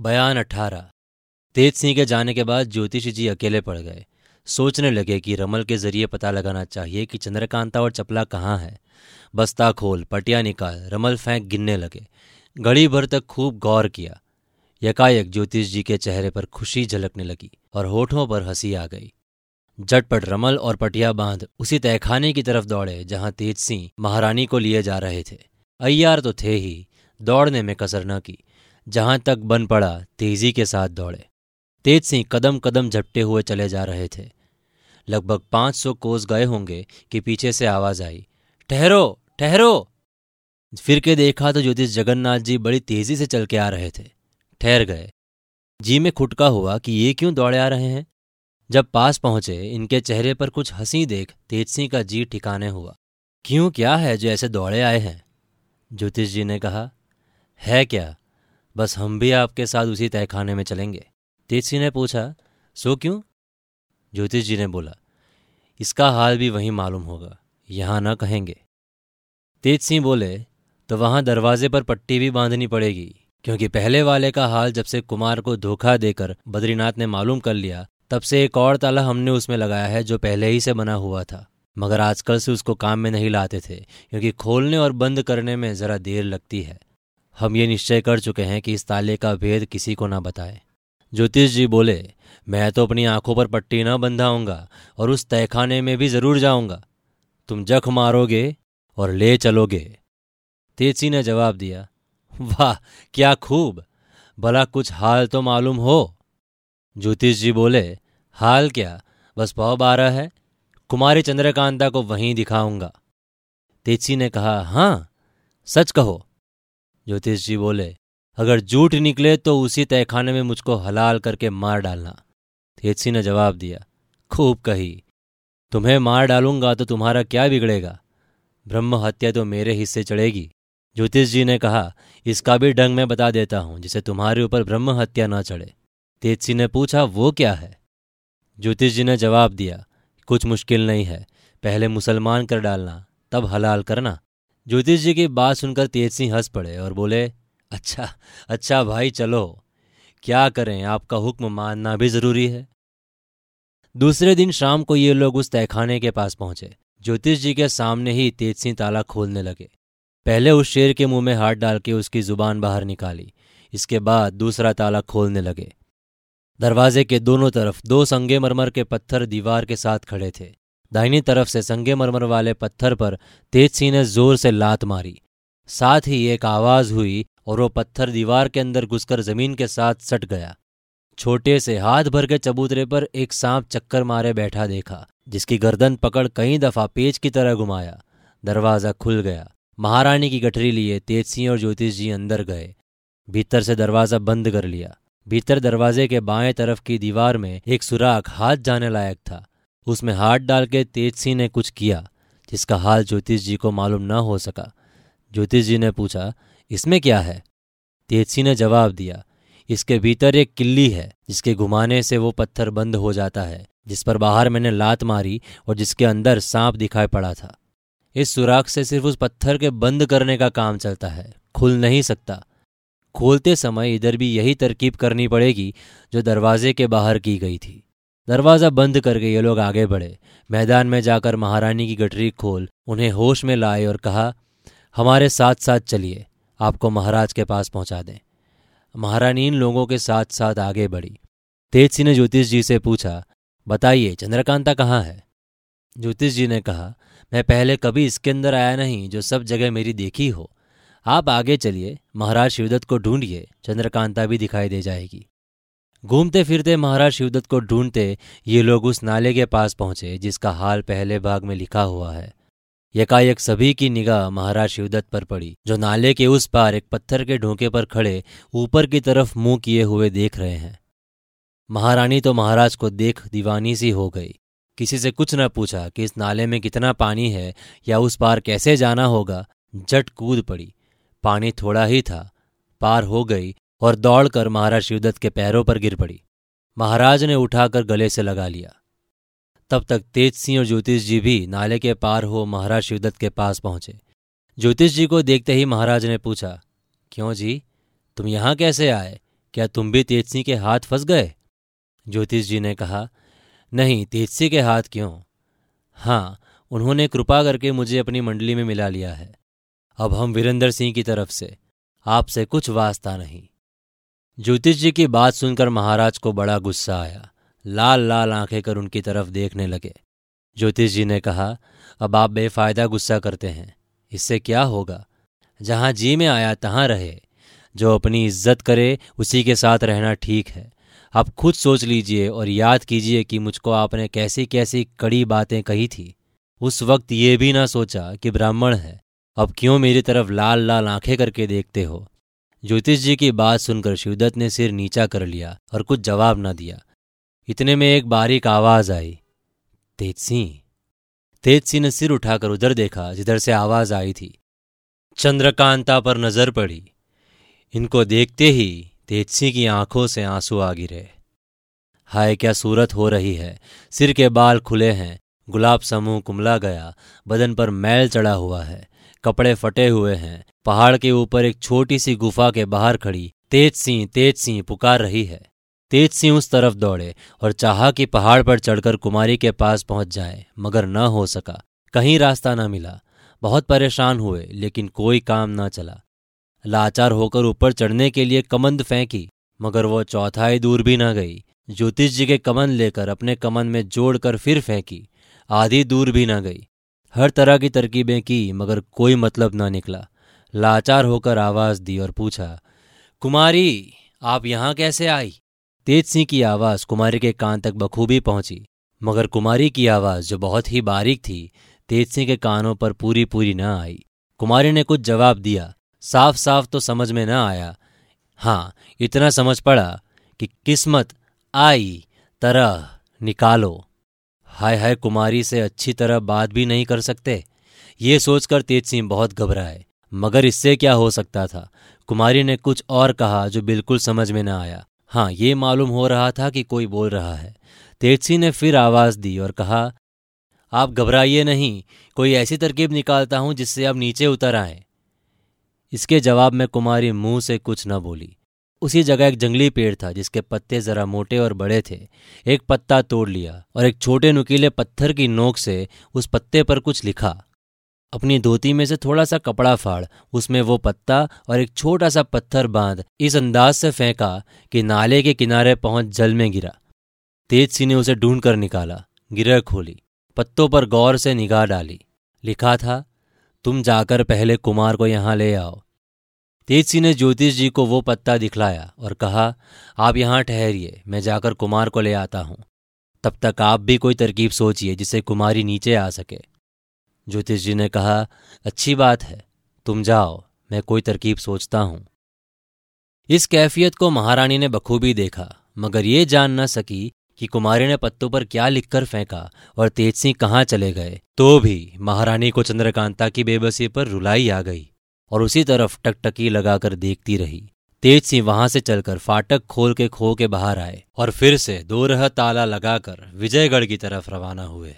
बयान अठारह। तेज सिंह के जाने के बाद ज्योतिष जी अकेले पड़ गए। सोचने लगे कि रमल के ज़रिए पता लगाना चाहिए कि चंद्रकांता और चपला कहाँ है। बस्ता खोल, पटिया निकाल, रमल फेंक गिनने लगे। घड़ी भर तक खूब गौर किया। यकायक ज्योतिष जी के चेहरे पर खुशी झलकने लगी और होठों पर हँसी आ गई। झटपट रमल और पटिया बाँध उसी तहखाने की तरफ़ दौड़े, जहाँ तेज सिंह महारानी को लिए जा रहे थे। अय्यार तो थे ही, दौड़ने में कसर न की। जहाँ तक बन पड़ा, तेज़ी के साथ दौड़े। तेज सिंह कदम कदम झपटे हुए चले जा रहे थे। लगभग पाँच सौ कोस गए होंगे कि पीछे से आवाज़ आई, ठहरो ठहरो! फिर के देखा तो ज्योतिष जगन्नाथ जी बड़ी तेज़ी से चल के आ रहे थे। ठहर गए। जी में खुटका हुआ कि ये क्यों दौड़े आ रहे हैं। जब पास पहुँचे, इनके चेहरे पर कुछ हँसी देख तेज सिंह का जी ठिकाने हुआ, क्यों, क्या है जो ऐसे दौड़े आए हैं? ज्योतिष जी ने कहा, है क्या? बस हम भी आपके साथ उसी तहखाने में चलेंगे। तेज सिंह ने पूछा, सो क्यों? ज्योतिष जी ने बोला, इसका हाल भी वहीं मालूम होगा, यहाँ न कहेंगे। तेज सिंह बोले तो वहाँ दरवाजे पर पट्टी भी बांधनी पड़ेगी, क्योंकि पहले वाले का हाल जब से कुमार को धोखा देकर बद्रीनाथ ने मालूम कर लिया, तब से एक और ताला हमने उसमें लगाया है जो पहले ही से बना हुआ था, मगर आजकल से उसको काम में नहीं लाते थे, क्योंकि खोलने और बंद करने में जरा देर लगती है। हम ये निश्चय कर चुके हैं कि इस ताले का भेद किसी को ना बताए। ज्योतिष जी बोले, मैं तो अपनी आँखों पर पट्टी न बंधाऊँगा और उस तहखाने में भी ज़रूर जाऊँगा। तुम जख मारोगे और ले चलोगे। तेज़ी ने जवाब दिया, वाह, क्या खूब! भला कुछ हाल तो मालूम हो? ज्योतिष जी बोले, हाल क्या? बस पौ बारह है। कुमारी चंद्रकांता को वहीं दिखाऊँगा। तेज़ी ने कहा, हाँ, सच कहो ज्योतिष जी बोले, अगर झूठ निकले तो उसी तहखाने में मुझको हलाल करके मार डालना। तेजसी ने जवाब दिया, खूब कही। तुम्हें मार डालूँगा तो तुम्हारा क्या बिगड़ेगा? ब्रह्म हत्या तो मेरे हिस्से चढ़ेगी। ज्योतिष जी ने कहा, इसका भी ढंग मैं बता देता हूँ, जिसे तुम्हारे ऊपर ब्रह्म हत्या न चढ़े। तेजसी ने पूछा, वो क्या है? ज्योतिष जी ने जवाब दिया, कुछ मुश्किल नहीं है। पहले मुसलमान कर डालना, तब हलाल करना। ज्योतिष जी की बात सुनकर तेज सिंह हंस पड़े और बोले अच्छा अच्छा भाई, चलो। क्या करें? आपका हुक्म मानना भी ज़रूरी है। दूसरे दिन शाम को ये लोग उस तहखाने के पास पहुँचे। ज्योतिष जी के सामने ही तेज सिंह ताला खोलने लगे। पहले उस शेर के मुँह में हाथ डाल के उसकी ज़ुबान बाहर निकाली। इसके बाद दूसरा ताला खोलने लगे। दरवाजे के दोनों तरफ़ दो संगे मरमर के पत्थर दीवार के साथ खड़े थे। दाहिनी तरफ़ से संगे मरमर वाले पत्थर पर तेज सिंह ने ज़ोर से लात मारी। साथ ही एक आवाज़ हुई और वो पत्थर दीवार के अंदर घुसकर ज़मीन के साथ सट गया। छोटे से हाथ भर के चबूतरे पर एक सांप चक्कर मारे बैठा देखा, जिसकी गर्दन पकड़ कई दफ़ा पेज की तरह घुमाया। दरवाज़ा खुल गया। महारानी की गठरी लिए तेज सिंह और ज्योतिष जी अंदर गए। भीतर से दरवाज़ा बंद कर लिया। भीतर दरवाजे के बाएँ तरफ़ की दीवार में एक सुराख हाथ जाने लायक था। उसमें हाथ डाल के तेज सिंह ने कुछ किया, जिसका हाल ज्योतिष जी को मालूम न हो सका। ज्योतिष जी ने पूछा, इसमें क्या है? तेज सिंह ने जवाब दिया, इसके भीतर एक किल्ली है, जिसके घुमाने से वो पत्थर बंद हो जाता है, जिस पर बाहर मैंने लात मारी और जिसके अंदर सांप दिखाई पड़ा था। इस सुराख से सिर्फ़ उस पत्थर के बंद करने का काम चलता है, खुल नहीं सकता। खोलते समय इधर भी यही तरकीब करनी पड़ेगी, जो दरवाजे के बाहर की गई थी। दरवाज़ा बंद करके ये लोग आगे बढ़े। मैदान में जाकर महारानी की गठरी खोल उन्हें होश में लाए और कहा, हमारे साथ साथ चलिए, आपको महाराज के पास पहुँचा दें। महारानी इन लोगों के साथ साथ आगे बढ़ी। तेज सिंह ने ज्योतिष जी से पूछा, बताइए, चंद्रकांता कहाँ है? ज्योतिष जी ने कहा, मैं पहले कभी इसके अंदर आया नहीं, जो सब जगह मेरी देखी हो। आप आगे चलिए, महाराज शिवदत्त को ढूंढिए, चंद्रकांता भी दिखाई दे जाएगी। घूमते फिरते महाराज शिवदत्त को ढूंढते ये लोग उस नाले के पास पहुँचे, जिसका हाल पहले भाग में लिखा हुआ है। यकायक सभी की निगाह महाराज शिवदत्त पर पड़ी, जो नाले के उस पार एक पत्थर के ढोंके पर खड़े ऊपर की तरफ़ मुँह किए हुए देख रहे हैं। महारानी तो महाराज को देख दीवानी सी हो गई। किसी से कुछ न पूछा कि इस नाले में कितना पानी है या उस पार कैसे जाना होगा, जट कूद पड़ी। पानी थोड़ा ही था, पार हो गई और दौड़कर महाराज शिवदत्त के पैरों पर गिर पड़ी। महाराज ने उठाकर गले से लगा लिया। तब तक तेज सिंह और ज्योतिष जी भी नाले के पार हो महाराज शिवदत्त के पास पहुँचे। ज्योतिष जी को देखते ही महाराज ने पूछा, क्यों जी? तुम यहाँ कैसे आए? क्या तुम भी तेज सिंह के हाथ फंस गए? ज्योतिष जी ने कहा, नहीं तेज सिंह के हाथ क्यों? हाँ उन्होंने कृपा करके मुझे अपनी मंडली में मिला लिया है। अब हम वीरेंद्र सिंह की तरफ़ से, आपसे कुछ वास्ता नहीं। ज्योतिष जी की बात सुनकर महाराज को बड़ा गुस्सा आया। लाल लाल आँखें कर उनकी तरफ़ देखने लगे। ज्योतिष जी ने कहा, अब आप बेफायदा गुस्सा करते हैं। इससे क्या होगा? जहाँ जी में आया, तहां रहे। जो अपनी इज़्ज़त करे, उसी के साथ रहना ठीक है। आप खुद सोच लीजिए और याद कीजिए कि मुझको आपने कैसी कैसी कड़ी बातें कही थी। उस वक्त ये भी ना सोचा कि ब्राह्मण है। अब क्यों मेरी तरफ़ लाल लाल आँखें करके देखते हो? ज्योतिष जी की बात सुनकर शिवदत्त ने सिर नीचा कर लिया और कुछ जवाब ना दिया। इतने में एक बारीक आवाज़ आई। तेज सिंह। तेज सिंह ने सिर उठाकर उधर देखा, जिधर से आवाज़ आई थी। चंद्रकांता पर नज़र पड़ी। इनको देखते ही तेज सिंह की आँखों से आँसू आ गिरे। हाय, क्या सूरत हो रही है? सिर के बाल खुले हैं। गुलाब समूह कुमला गया। बदन पर मैल चढ़ा हुआ है। कपड़े फटे हुए हैं। पहाड़ के ऊपर एक छोटी सी गुफा के बाहर खड़ी तेज सिंह तेज सिंह पुकार रही है। तेज सिंह उस तरफ़ दौड़े और चाहा कि पहाड़ पर चढ़कर कुमारी के पास पहुँच जाए, मगर न हो सका। कहीं रास्ता न मिला। बहुत परेशान हुए, लेकिन कोई काम न चला। लाचार होकर ऊपर चढ़ने के लिए कमंद फेंकी, मगर वो चौथाई दूर भी न गई। ज्योतिष जी के कमन लेकर अपने कमन में जोड़कर फिर फेंकी, आधी दूर भी न गई। हर तरह की तरकीबें की, मगर कोई मतलब न निकला। लाचार होकर आवाज़ दी और पूछा, कुमारी, आप यहाँ कैसे आई? तेज सिंह की आवाज़ कुमारी के कान तक बखूबी पहुँची, मगर कुमारी की आवाज़ जो बहुत ही बारीक थी तेज सिंह के कानों पर पूरी पूरी न आई। कुमारी ने कुछ जवाब दिया साफ़ साफ़ तो समझ में न आया। हाँ इतना समझ पड़ा कि किस्मत आई, तरह निकालो। हाय हाय कुमारी से अच्छी तरह बात भी नहीं कर सकते। ये सोचकर तेज सिंह बहुत घबराए। मगर इससे क्या हो सकता था? कुमारी ने कुछ और कहा जो बिल्कुल समझ में न आया। हाँ ये मालूम हो रहा था कि कोई बोल रहा है। तेज सिंह ने फिर आवाज़ दी और कहा, आप घबराइए नहीं, कोई ऐसी तरकीब निकालता हूँ जिससे आप नीचे उतर आए। इसके जवाब में कुमारी मुँह से कुछ न बोली। उसी जगह एक जंगली पेड़ था जिसके पत्ते जरा मोटे और बड़े थे। एक पत्ता तोड़ लिया और एक छोटे नुकीले पत्थर की नोक से उस पत्ते पर कुछ लिखा। अपनी धोती में से थोड़ा सा कपड़ा फाड़, उसमें वो पत्ता और एक छोटा सा पत्थर बाँध, इस अंदाज से फेंका कि नाले के किनारे पहुँच जल में गिरा। तेज सी ने उसे ढूंढ कर निकाला, गिरह खोली, पत्तों पर गौर से निगाह डाली। लिखा था, तुम जाकर पहले कुमार को यहाँ ले आओ। तेजसी ने ज्योतिष जी को वो पत्ता दिखलाया और कहा, आप यहाँ ठहरिए, मैं जाकर कुमार को ले आता हूँ। तब तक आप भी कोई तरकीब सोचिए जिससे कुमारी नीचे आ सके। ज्योतिष जी ने कहा, अच्छी बात है, तुम जाओ, मैं कोई तरकीब सोचता हूँ। इस कैफियत को महारानी ने बखूबी देखा, मगर ये जान न सकी कि कुमारी ने पत्तों पर क्या लिखकर फेंका और तेज सिंह कहाँ चले गए। तो भी महारानी को चंद्रकांता की बेबसी पर रुलाई आ गई और उसी तरफ़ टकटकी लगाकर देखती रही। तेज सिंह वहाँ से चलकर फाटक खोल के खो के बाहर आए और फिर से दो रह ताला लगाकर विजयगढ़ की तरफ़ रवाना हुए।